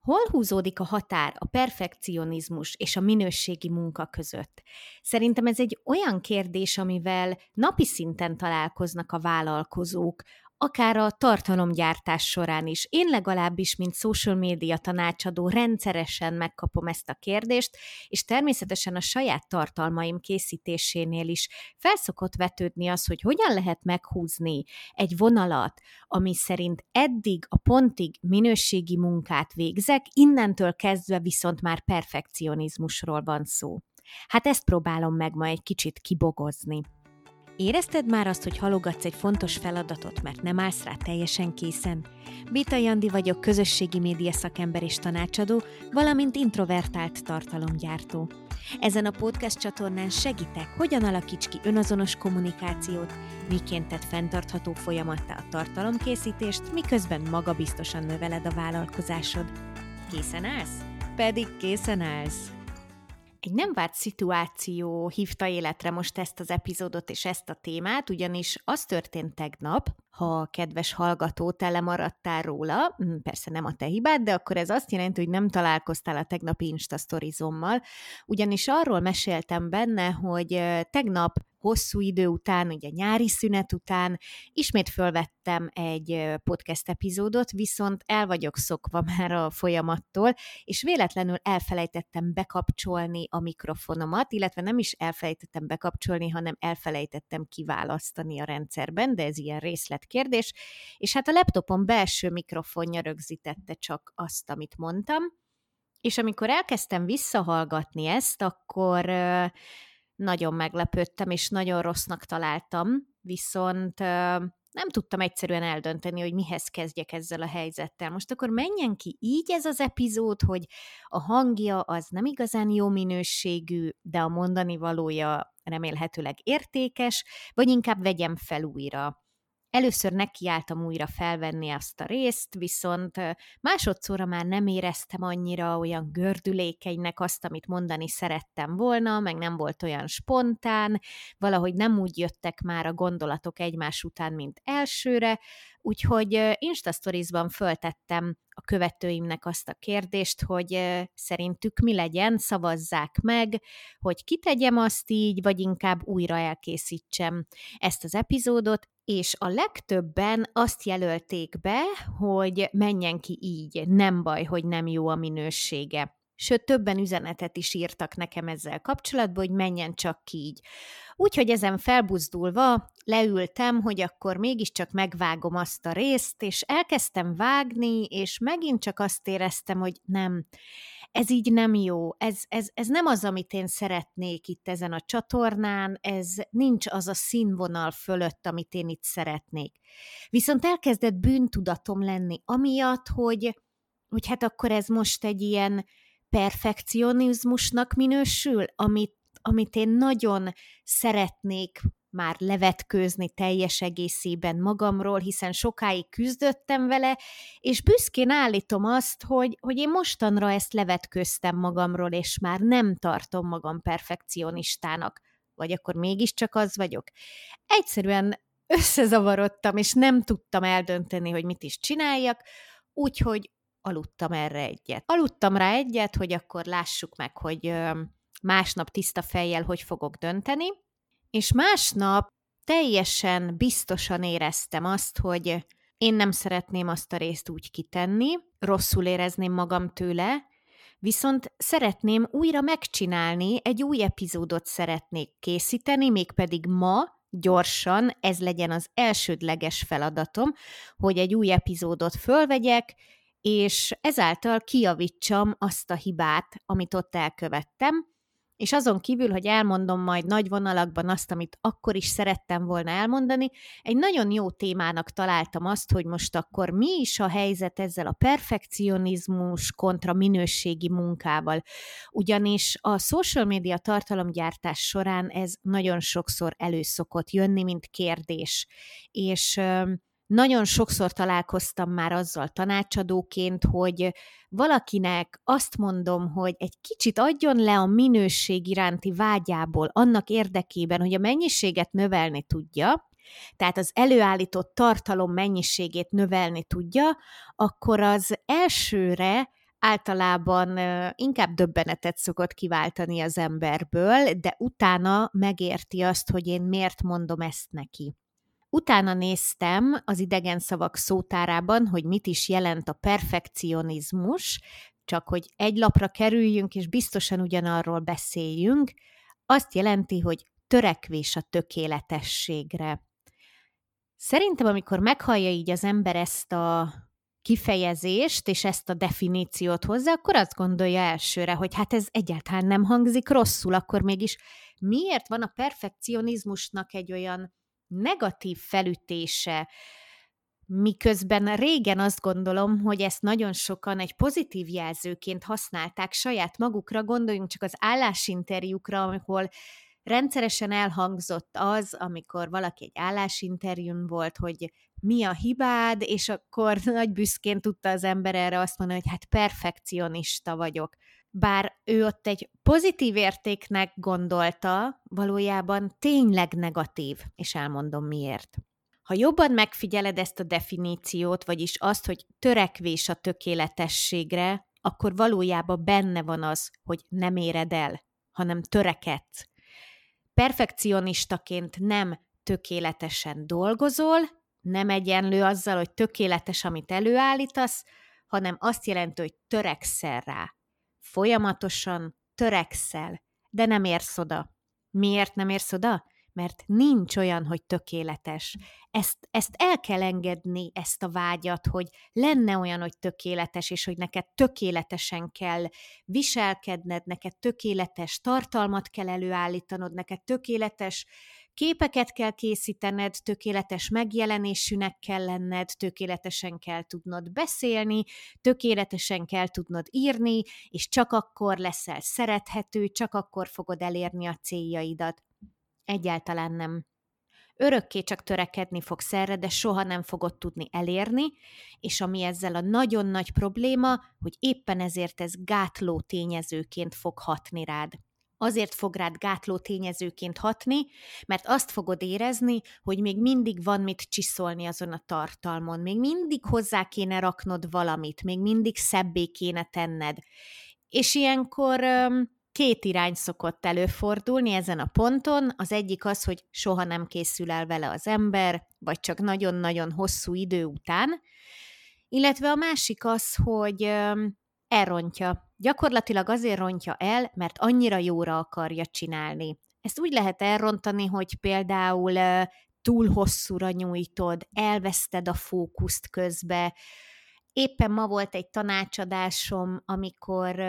Hol húzódik a határ a perfekcionizmus és a minőségi munka között? Szerintem ez egy olyan kérdés, amivel napi szinten találkoznak a vállalkozók, akár a tartalomgyártás során is. Én legalábbis, mint social média tanácsadó rendszeresen megkapom ezt a kérdést, és természetesen a saját tartalmaim készítésénél is felszokott vetődni az, hogy hogyan lehet meghúzni egy vonalat, ami szerint eddig a pontig minőségi munkát végzek, innentől kezdve viszont már perfekcionizmusról van szó. Hát ezt próbálom meg ma egy kicsit kibogozni. Érezted már azt, hogy halogatsz egy fontos feladatot, mert nem állsz rá teljesen készen? Bita Jandi vagyok, közösségi média szakember és tanácsadó, valamint introvertált tartalomgyártó. Ezen a podcast csatornán segítek, hogyan alakíts ki önazonos kommunikációt, miként tett fenntartható folyamattá a tartalomkészítést, miközben magabiztosan növeled a vállalkozásod. Készen állsz? Pedig készen állsz! Egy nem várt szituáció hívta életre most ezt az epizódot és ezt a témát, ugyanis az történt tegnap, ha kedves hallgató, tele maradtál róla, persze nem a te hibád, de akkor ez azt jelenti, hogy nem találkoztál a tegnapi Insta sztorizommal, ugyanis arról meséltem benne, hogy tegnap hosszú idő után, ugye nyári szünet után ismét fölvettem egy podcast epizódot, viszont el vagyok szokva már a folyamattól, és véletlenül elfelejtettem bekapcsolni a mikrofonomat, illetve nem is elfelejtettem bekapcsolni, hanem elfelejtettem kiválasztani a rendszerben, de ez ilyen részletkérdés, és hát a laptopon belső mikrofonja rögzítette csak azt, amit mondtam, és amikor elkezdtem visszahallgatni ezt, akkor nagyon meglepődtem, és nagyon rossznak találtam, viszont nem tudtam egyszerűen eldönteni, hogy mihez kezdjek ezzel a helyzettel. Most akkor menjen ki így ez az epizód, hogy a hangja az nem igazán jó minőségű, de a mondani valója remélhetőleg értékes, vagy inkább vegyem fel újra Először nekiálltam újra felvenni azt a részt, viszont másodszorra már nem éreztem annyira olyan gördülékenynek azt, amit mondani szerettem volna, meg nem volt olyan spontán, valahogy nem úgy jöttek már a gondolatok egymás után, mint elsőre, úgyhogy Insta Stories-ban föltettem a követőimnek azt a kérdést, hogy szerintük mi legyen, szavazzák meg, hogy kitegyem azt így, vagy inkább újra elkészítsem ezt az epizódot, és a legtöbben azt jelölték be, hogy menjen ki így, nem baj, hogy nem jó a minősége. Sőt, többen üzenetet is írtak nekem ezzel kapcsolatban, hogy menjen csak ki így. Úgyhogy ezen felbuzdulva leültem, hogy akkor mégiscsak megvágom azt a részt, és elkezdtem vágni, és megint csak azt éreztem, hogy nem, ez így nem jó, ez, ez, ez nem az, amit én szeretnék itt ezen a csatornán, ez nincs az a színvonal fölött, amit én itt szeretnék. Viszont elkezdett bűntudatom lenni, amiatt, hogy, hogy hát akkor ez most egy ilyen perfekcionizmusnak minősül, amit, amit én nagyon szeretnék már levetkőzni teljes egészében magamról, hiszen sokáig küzdöttem vele, és büszkén állítom azt, hogy, hogy én mostanra ezt levetkőztem magamról, és már nem tartom magam perfekcionistának. Vagy akkor mégiscsak az vagyok. Egyszerűen összezavarodtam, és nem tudtam eldönteni, hogy mit is csináljak, úgyhogy aludtam erre egyet. Aludtam rá egyet, hogy akkor lássuk meg, hogy másnap tiszta fejjel hogy fogok dönteni, és másnap teljesen biztosan éreztem azt, hogy én nem szeretném azt a részt úgy kitenni, rosszul érezném magam tőle, viszont szeretném újra megcsinálni, egy új epizódot szeretnék készíteni, mégpedig ma, gyorsan, ez legyen az elsődleges feladatom, hogy egy új epizódot fölvegyek, és ezáltal kiavítsam azt a hibát, amit ott elkövettem, és azon kívül, hogy elmondom majd nagy vonalakban azt, amit akkor is szerettem volna elmondani, egy nagyon jó témának találtam azt, hogy most akkor mi is a helyzet ezzel a perfekcionizmus kontra minőségi munkával. Ugyanis a social media tartalomgyártás során ez nagyon sokszor előszokott jönni, mint kérdés. És nagyon sokszor találkoztam már azzal tanácsadóként, hogy valakinek azt mondom, hogy egy kicsit adjon le a minőség iránti vágyából annak érdekében, hogy a mennyiséget növelni tudja, tehát az előállított tartalom mennyiségét növelni tudja, akkor az elsőre általában inkább döbbenetet szokott kiváltani az emberből, de utána megérti azt, hogy én miért mondom ezt neki. Utána néztem az idegen szavak szótárában, hogy mit is jelent a perfekcionizmus, csak hogy egy lapra kerüljünk, és biztosan ugyanarról beszéljünk, azt jelenti, hogy törekvés a tökéletességre. Szerintem, amikor meghallja így az ember ezt a kifejezést és ezt a definíciót hozzá, akkor azt gondolja elsőre, hogy hát ez egyáltalán nem hangzik rosszul, akkor mégis miért van a perfekcionizmusnak egy olyan negatív felütése, miközben régen azt gondolom, hogy ezt nagyon sokan egy pozitív jelzőként használták saját magukra, gondoljunk csak az állásinterjúkra, ahol rendszeresen elhangzott az, amikor valaki egy állásinterjún volt, hogy mi a hibád, és akkor nagy büszkén tudta az ember erre azt mondani, hogy hát perfekcionista vagyok. Bár ő ott egy pozitív értéknek gondolta, valójában tényleg negatív, és elmondom miért. Ha jobban megfigyeled ezt a definíciót, vagyis azt, hogy törekvés a tökéletességre, akkor valójában benne van az, hogy nem éred el, hanem törekedsz. Perfekcionistaként nem tökéletesen dolgozol, nem egyenlő azzal, hogy tökéletes, amit előállítasz, hanem azt jelenti, hogy törekszel rá. Folyamatosan törekszel, de nem érsz oda. Miért nem érsz oda? mert nincs olyan, hogy tökéletes. Ezt, ezt el kell engedni, ezt a vágyat, hogy lenne olyan, hogy tökéletes, és hogy neked tökéletesen kell viselkedned, neked tökéletes tartalmat kell előállítanod, neked tökéletes képeket kell készítened, tökéletes megjelenésűnek kell lenned, tökéletesen kell tudnod beszélni, tökéletesen kell tudnod írni, és csak akkor leszel szerethető, csak akkor fogod elérni a céljaidat. Egyáltalán nem. Örökké csak törekedni fogsz erre, de soha nem fogod tudni elérni, és ami ezzel a nagyon nagy probléma, hogy éppen ezért ez gátló tényezőként fog hatni rád. Azért fog rád gátló tényezőként hatni, mert azt fogod érezni, hogy még mindig van mit csiszolni azon a tartalmon, még mindig hozzá kéne raknod valamit, még mindig szebbé kéne tenned. És ilyenkor két irány szokott előfordulni ezen a ponton. Az egyik az, hogy soha nem készül el vele az ember, vagy csak nagyon-nagyon hosszú idő után, illetve a másik az, hogy elrontja. Gyakorlatilag azért rontja el, mert annyira jóra akarja csinálni. Ezt úgy lehet elrontani, hogy például túl hosszúra nyújtod, elveszted a fókuszt közbe. Éppen ma volt egy tanácsadásom, amikor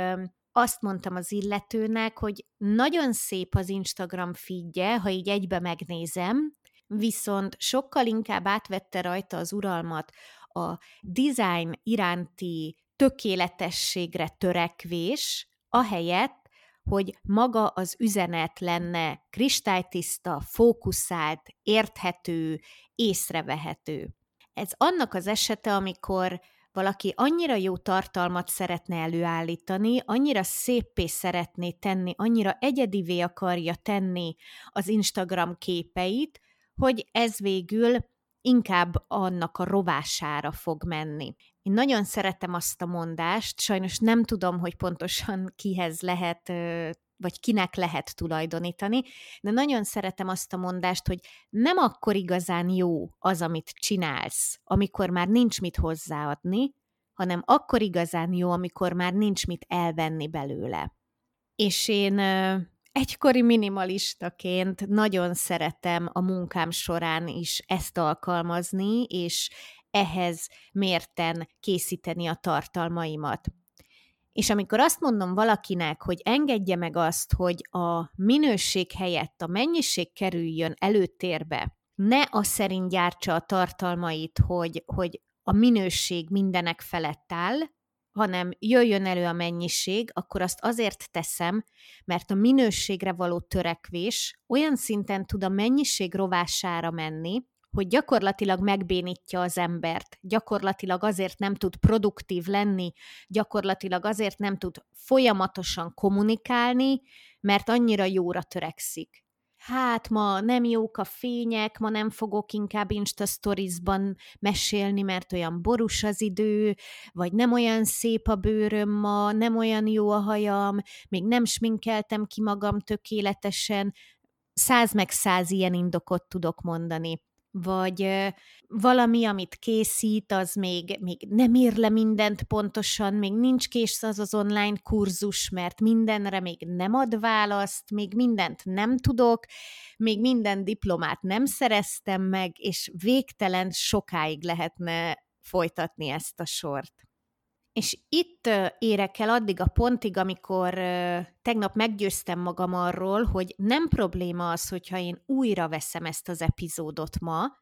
azt mondtam az illetőnek, hogy nagyon szép az Instagram feedje, ha így egybe megnézem, viszont sokkal inkább átvette rajta az uralmat a design iránti tökéletességre törekvés, ahelyett, hogy maga az üzenet lenne kristálytiszta, fókuszált, érthető, észrevehető. Ez annak az esete, amikor valaki annyira jó tartalmat szeretne előállítani, annyira szépé szeretné tenni, annyira egyedivé akarja tenni az Instagram képeit, hogy ez végül inkább annak a rovására fog menni. Én nagyon szeretem azt a mondást, sajnos nem tudom, hogy pontosan kihez lehet vagy kinek lehet tulajdonítani, de nagyon szeretem azt a mondást, hogy nem akkor igazán jó az, amit csinálsz, amikor már nincs mit hozzáadni, hanem akkor igazán jó, amikor már nincs mit elvenni belőle. És én egykori minimalistaként nagyon szeretem a munkám során is ezt alkalmazni, és ehhez mérten készíteni a tartalmaimat. És amikor azt mondom valakinek, hogy engedje meg azt, hogy a minőség helyett a mennyiség kerüljön előtérbe, ne az szerint gyártsa a tartalmait, hogy, hogy a minőség mindenek felett áll, hanem jöjjön elő a mennyiség, akkor azt azért teszem, mert a minőségre való törekvés olyan szinten tud a mennyiség rovására menni, hogy gyakorlatilag megbénítja az embert, gyakorlatilag azért nem tud produktív lenni, gyakorlatilag azért nem tud folyamatosan kommunikálni, mert annyira jóra törekszik. Hát ma nem jók a fények, ma nem fogok inkább Insta Stories-ban mesélni, mert olyan borús az idő, vagy nem olyan szép a bőröm ma, nem olyan jó a hajam, még nem sminkeltem ki magam tökéletesen, száz meg száz ilyen indokot tudok mondani vagy valami, amit készít, az még, még nem ír le mindent pontosan, még nincs kész az az online kurzus, mert mindenre még nem ad választ, még mindent nem tudok, még minden diplomát nem szereztem meg, és végtelen sokáig lehetne folytatni ezt a sort. És itt érek el addig a pontig, amikor tegnap meggyőztem magam arról, hogy nem probléma az, hogyha én újra veszem ezt az epizódot ma,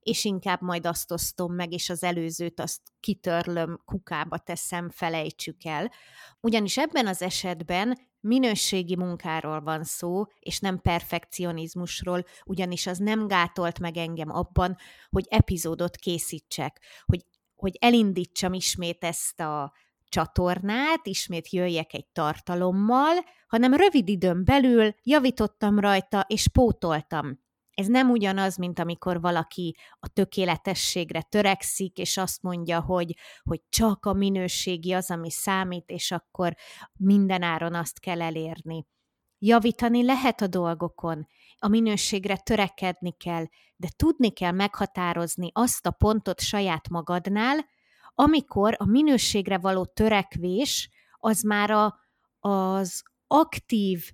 és inkább majd azt osztom meg, és az előzőt azt kitörlöm, kukába teszem, felejtsük el. Ugyanis ebben az esetben minőségi munkáról van szó, és nem perfekcionizmusról, ugyanis az nem gátolt meg engem abban, hogy epizódot készítsek, hogy hogy elindítsam ismét ezt a csatornát, ismét jöjjek egy tartalommal, hanem rövid időn belül javítottam rajta, és pótoltam. Ez nem ugyanaz, mint amikor valaki a tökéletességre törekszik, és azt mondja, hogy, hogy csak a minőségi az, ami számít, és akkor minden áron azt kell elérni. Javítani lehet a dolgokon, a minőségre törekedni kell, de tudni kell meghatározni azt a pontot saját magadnál, amikor a minőségre való törekvés az már a, az aktív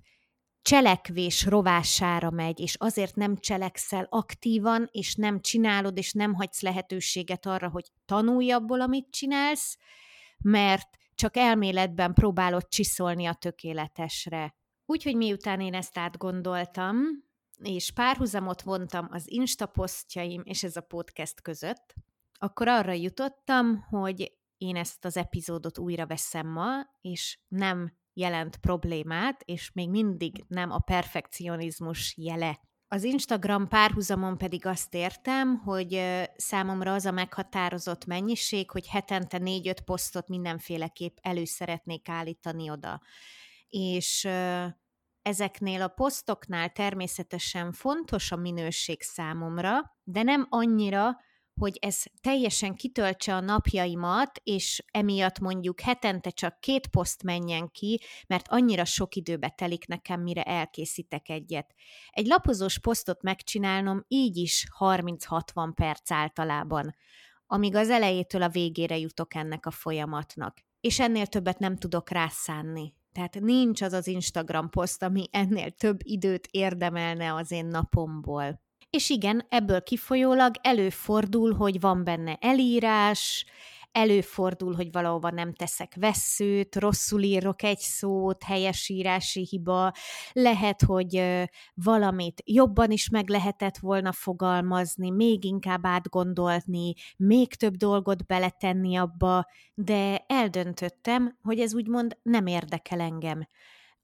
cselekvés rovására megy, és azért nem cselekszel aktívan, és nem csinálod, és nem hagysz lehetőséget arra, hogy tanulj abból, amit csinálsz, mert csak elméletben próbálod csiszolni a tökéletesre. Úgyhogy miután én ezt átgondoltam, és párhuzamot vontam az Insta posztjaim és ez a podcast között, akkor arra jutottam, hogy én ezt az epizódot újra veszem ma, és nem jelent problémát, és még mindig nem a perfekcionizmus jele. Az Instagram párhuzamon pedig azt értem, hogy számomra az a meghatározott mennyiség, hogy hetente négy-öt posztot mindenféleképp elő szeretnék állítani oda. És ezeknél a posztoknál természetesen fontos a minőség számomra, de nem annyira, hogy ez teljesen kitöltse a napjaimat, és emiatt mondjuk hetente csak két poszt menjen ki, mert annyira sok időbe telik nekem, mire elkészítek egyet. Egy lapozós posztot megcsinálnom így is 30-60 perc általában, amíg az elejétől a végére jutok ennek a folyamatnak. És ennél többet nem tudok rászánni. Tehát nincs az az Instagram poszt, ami ennél több időt érdemelne az én napomból. És igen, ebből kifolyólag előfordul, hogy van benne elírás, előfordul, hogy valahova nem teszek veszőt, rosszul írok egy szót, helyesírási hiba, lehet, hogy valamit jobban is meg lehetett volna fogalmazni, még inkább átgondolni, még több dolgot beletenni abba, de eldöntöttem, hogy ez úgymond nem érdekel engem.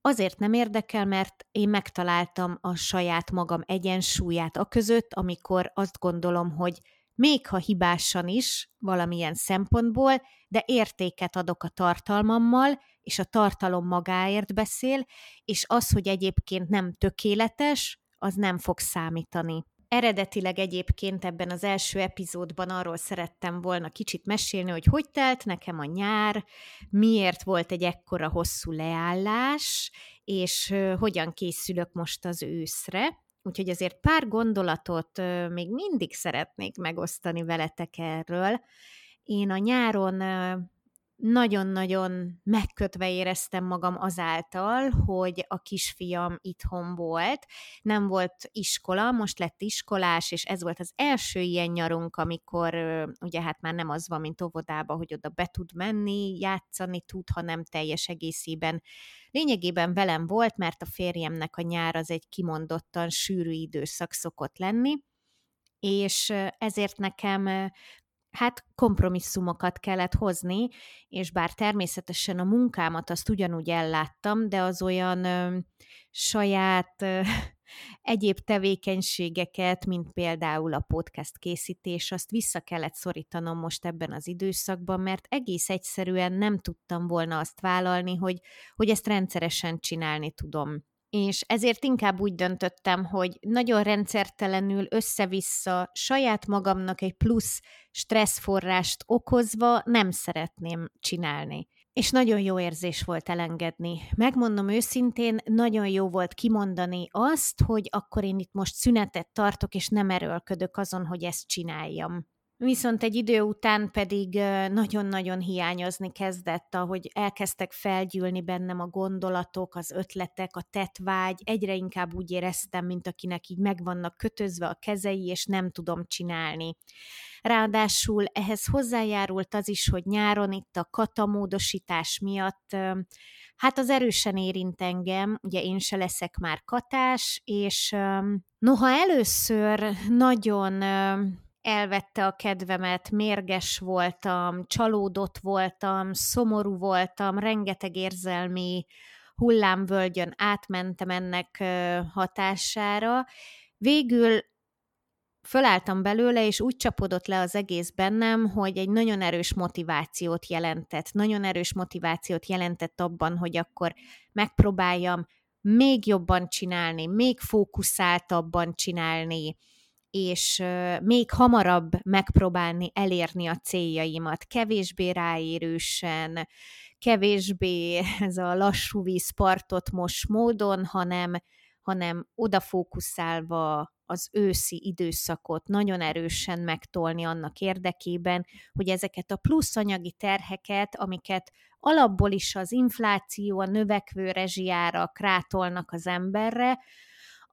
Azért nem érdekel, mert én megtaláltam a saját magam egyensúlyát a között, amikor azt gondolom, hogy még ha hibásan is valamilyen szempontból, de értéket adok a tartalmammal, és a tartalom magáért beszél, és az, hogy egyébként nem tökéletes, az nem fog számítani. Eredetileg egyébként ebben az első epizódban arról szerettem volna kicsit mesélni, hogy hogy telt nekem a nyár, miért volt egy ekkora hosszú leállás, és hogyan készülök most az őszre. Úgyhogy azért pár gondolatot még mindig szeretnék megosztani veletek erről. Én a nyáron nagyon-nagyon megkötve éreztem magam azáltal, hogy a kisfiam itthon volt, nem volt iskola, most lett iskolás, és ez volt az első ilyen nyarunk, amikor ugye hát már nem az van, mint óvodába, hogy oda be tud menni, játszani tud, hanem teljes egészében. Lényegében velem volt, mert a férjemnek a nyár az egy kimondottan sűrű időszak szokott lenni, és ezért nekem hát kompromisszumokat kellett hozni, és bár természetesen a munkámat azt ugyanúgy elláttam, de az olyan ö, saját ö, egyéb tevékenységeket, mint például a podcast készítés, azt vissza kellett szorítanom most ebben az időszakban, mert egész egyszerűen nem tudtam volna azt vállalni, hogy, hogy ezt rendszeresen csinálni tudom. És ezért inkább úgy döntöttem, hogy nagyon rendszertelenül össze-vissza saját magamnak egy plusz stresszforrást okozva nem szeretném csinálni. És nagyon jó érzés volt elengedni. Megmondom őszintén, nagyon jó volt kimondani azt, hogy akkor én itt most szünetet tartok, és nem erőlködök azon, hogy ezt csináljam. Viszont egy idő után pedig nagyon-nagyon hiányozni kezdett, ahogy elkezdtek felgyűlni bennem a gondolatok, az ötletek, a tetvágy, egyre inkább úgy éreztem, mint akinek így meg vannak kötözve a kezei, és nem tudom csinálni. Ráadásul ehhez hozzájárult az is, hogy nyáron itt a katamódosítás miatt hát az erősen érint engem, ugye én se leszek már katás, és noha először nagyon elvette a kedvemet, mérges voltam, csalódott voltam, szomorú voltam, rengeteg érzelmi hullámvölgyön átmentem ennek hatására. Végül fölálltam belőle, és úgy csapodott le az egész bennem, hogy egy nagyon erős motivációt jelentett. Nagyon erős motivációt jelentett abban, hogy akkor megpróbáljam még jobban csinálni, még fókuszáltabban csinálni, és még hamarabb megpróbálni elérni a céljaimat, kevésbé ráérősen, kevésbé ez a lassú víz most módon, hanem, hanem odafókuszálva az őszi időszakot nagyon erősen megtolni annak érdekében, hogy ezeket a plusz anyagi terheket, amiket alapból is az infláció, a növekvő rezsijárak rátolnak az emberre,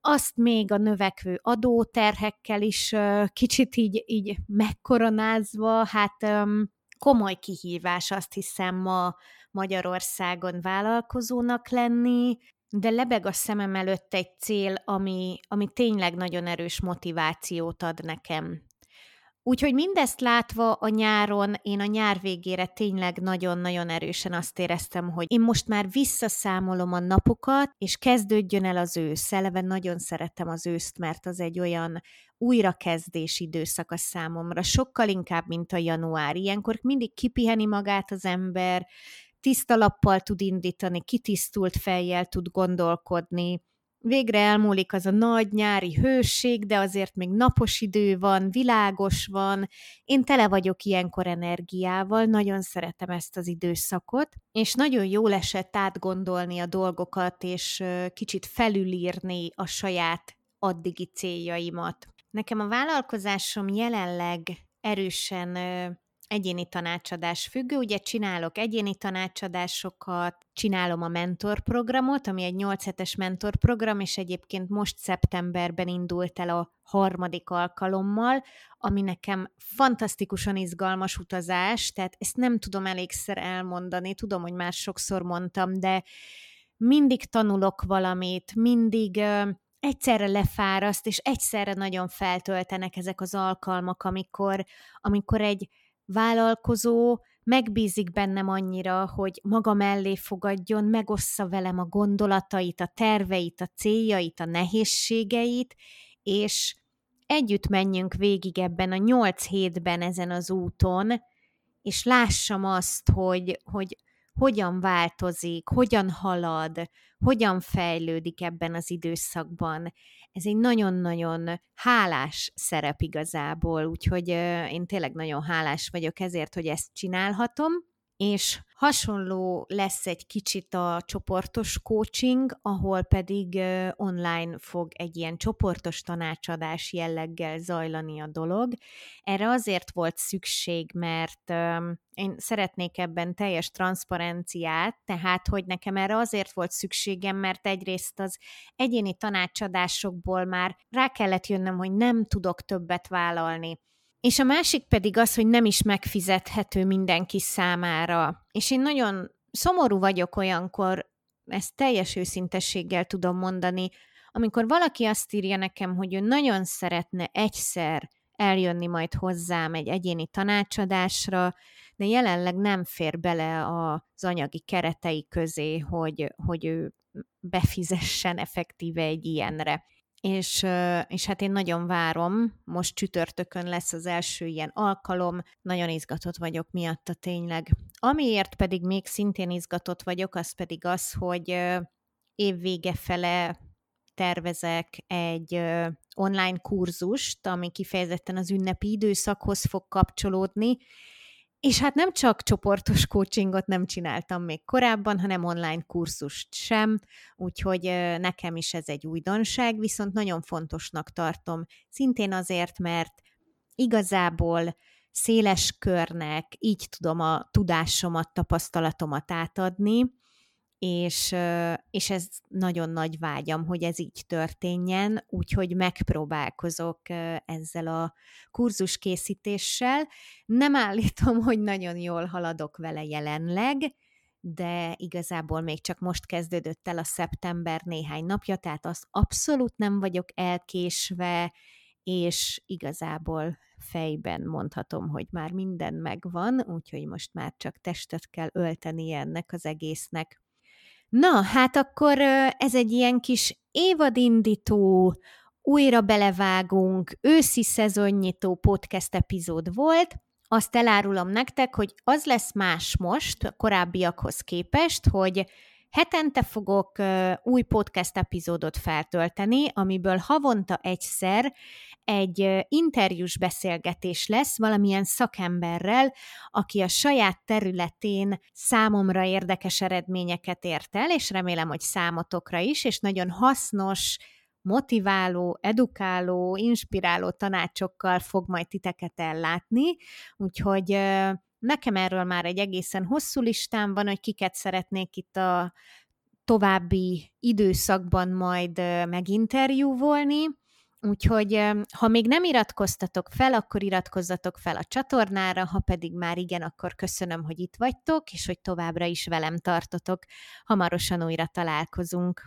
azt még a növekvő adóterhekkel is kicsit így, így megkoronázva, hát komoly kihívás azt hiszem ma Magyarországon vállalkozónak lenni, de lebeg a szemem előtt egy cél, ami, ami tényleg nagyon erős motivációt ad nekem. Úgyhogy mindezt látva a nyáron, én a nyár végére tényleg nagyon-nagyon erősen azt éreztem, hogy én most már visszaszámolom a napokat, és kezdődjön el az ősz. Eleve nagyon szeretem az őszt, mert az egy olyan újrakezdés a számomra, sokkal inkább, mint a január. Ilyenkor mindig kipiheni magát az ember, tiszta lappal tud indítani, kitisztult fejjel tud gondolkodni, végre elmúlik az a nagy nyári hőség, de azért még napos idő van, világos van. Én tele vagyok ilyenkor energiával, nagyon szeretem ezt az időszakot, és nagyon jól esett átgondolni a dolgokat, és kicsit felülírni a saját addigi céljaimat. Nekem a vállalkozásom jelenleg erősen egyéni tanácsadás függő. Ugye csinálok egyéni tanácsadásokat, csinálom a mentorprogramot, ami egy 8 hetes mentorprogram, és egyébként most szeptemberben indult el a harmadik alkalommal, ami nekem fantasztikusan izgalmas utazás, tehát ezt nem tudom elégszer elmondani, tudom, hogy már sokszor mondtam, de mindig tanulok valamit, mindig egyszerre lefáraszt, és egyszerre nagyon feltöltenek ezek az alkalmak, amikor, amikor egy vállalkozó megbízik bennem annyira, hogy maga mellé fogadjon, megossza velem a gondolatait, a terveit, a céljait, a nehézségeit, és együtt menjünk végig ebben a nyolc hétben ezen az úton, és lássam azt, hogy, hogy hogyan változik, hogyan halad, hogyan fejlődik ebben az időszakban ez egy nagyon-nagyon hálás szerep igazából, úgyhogy én tényleg nagyon hálás vagyok ezért, hogy ezt csinálhatom, és hasonló lesz egy kicsit a csoportos coaching, ahol pedig online fog egy ilyen csoportos tanácsadás jelleggel zajlani a dolog. Erre azért volt szükség, mert én szeretnék ebben teljes transzparenciát, tehát hogy nekem erre azért volt szükségem, mert egyrészt az egyéni tanácsadásokból már rá kellett jönnöm, hogy nem tudok többet vállalni és a másik pedig az, hogy nem is megfizethető mindenki számára. És én nagyon szomorú vagyok olyankor, ezt teljes őszintességgel tudom mondani, amikor valaki azt írja nekem, hogy ő nagyon szeretne egyszer eljönni majd hozzám egy egyéni tanácsadásra, de jelenleg nem fér bele az anyagi keretei közé, hogy, hogy ő befizessen effektíve egy ilyenre és, és hát én nagyon várom, most csütörtökön lesz az első ilyen alkalom, nagyon izgatott vagyok miatta tényleg. Amiért pedig még szintén izgatott vagyok, az pedig az, hogy év vége fele tervezek egy online kurzust, ami kifejezetten az ünnepi időszakhoz fog kapcsolódni, és hát nem csak csoportos coachingot nem csináltam még korábban, hanem online kurzust sem, úgyhogy nekem is ez egy újdonság, viszont nagyon fontosnak tartom, szintén azért, mert igazából széles körnek így tudom a tudásomat, tapasztalatomat átadni, és, és ez nagyon nagy vágyam, hogy ez így történjen, úgyhogy megpróbálkozok ezzel a kurzus készítéssel. Nem állítom, hogy nagyon jól haladok vele jelenleg, de igazából még csak most kezdődött el a szeptember néhány napja, tehát az abszolút nem vagyok elkésve, és igazából fejben mondhatom, hogy már minden megvan, úgyhogy most már csak testet kell ölteni ennek az egésznek. Na, hát akkor ez egy ilyen kis évadindító, újra belevágunk, őszi szezonnyitó podcast epizód volt. Azt elárulom nektek, hogy az lesz más most korábbiakhoz képest, hogy hetente fogok új podcast epizódot feltölteni, amiből havonta egyszer egy interjús beszélgetés lesz valamilyen szakemberrel, aki a saját területén számomra érdekes eredményeket ért el, és remélem, hogy számotokra is, és nagyon hasznos, motiváló, edukáló, inspiráló tanácsokkal fog majd titeket ellátni, úgyhogy nekem erről már egy egészen hosszú listám van, hogy kiket szeretnék itt a további időszakban majd meginterjúvolni, Úgyhogy ha még nem iratkoztatok fel, akkor iratkozzatok fel a csatornára, ha pedig már igen, akkor köszönöm, hogy itt vagytok, és hogy továbbra is velem tartotok. Hamarosan újra találkozunk.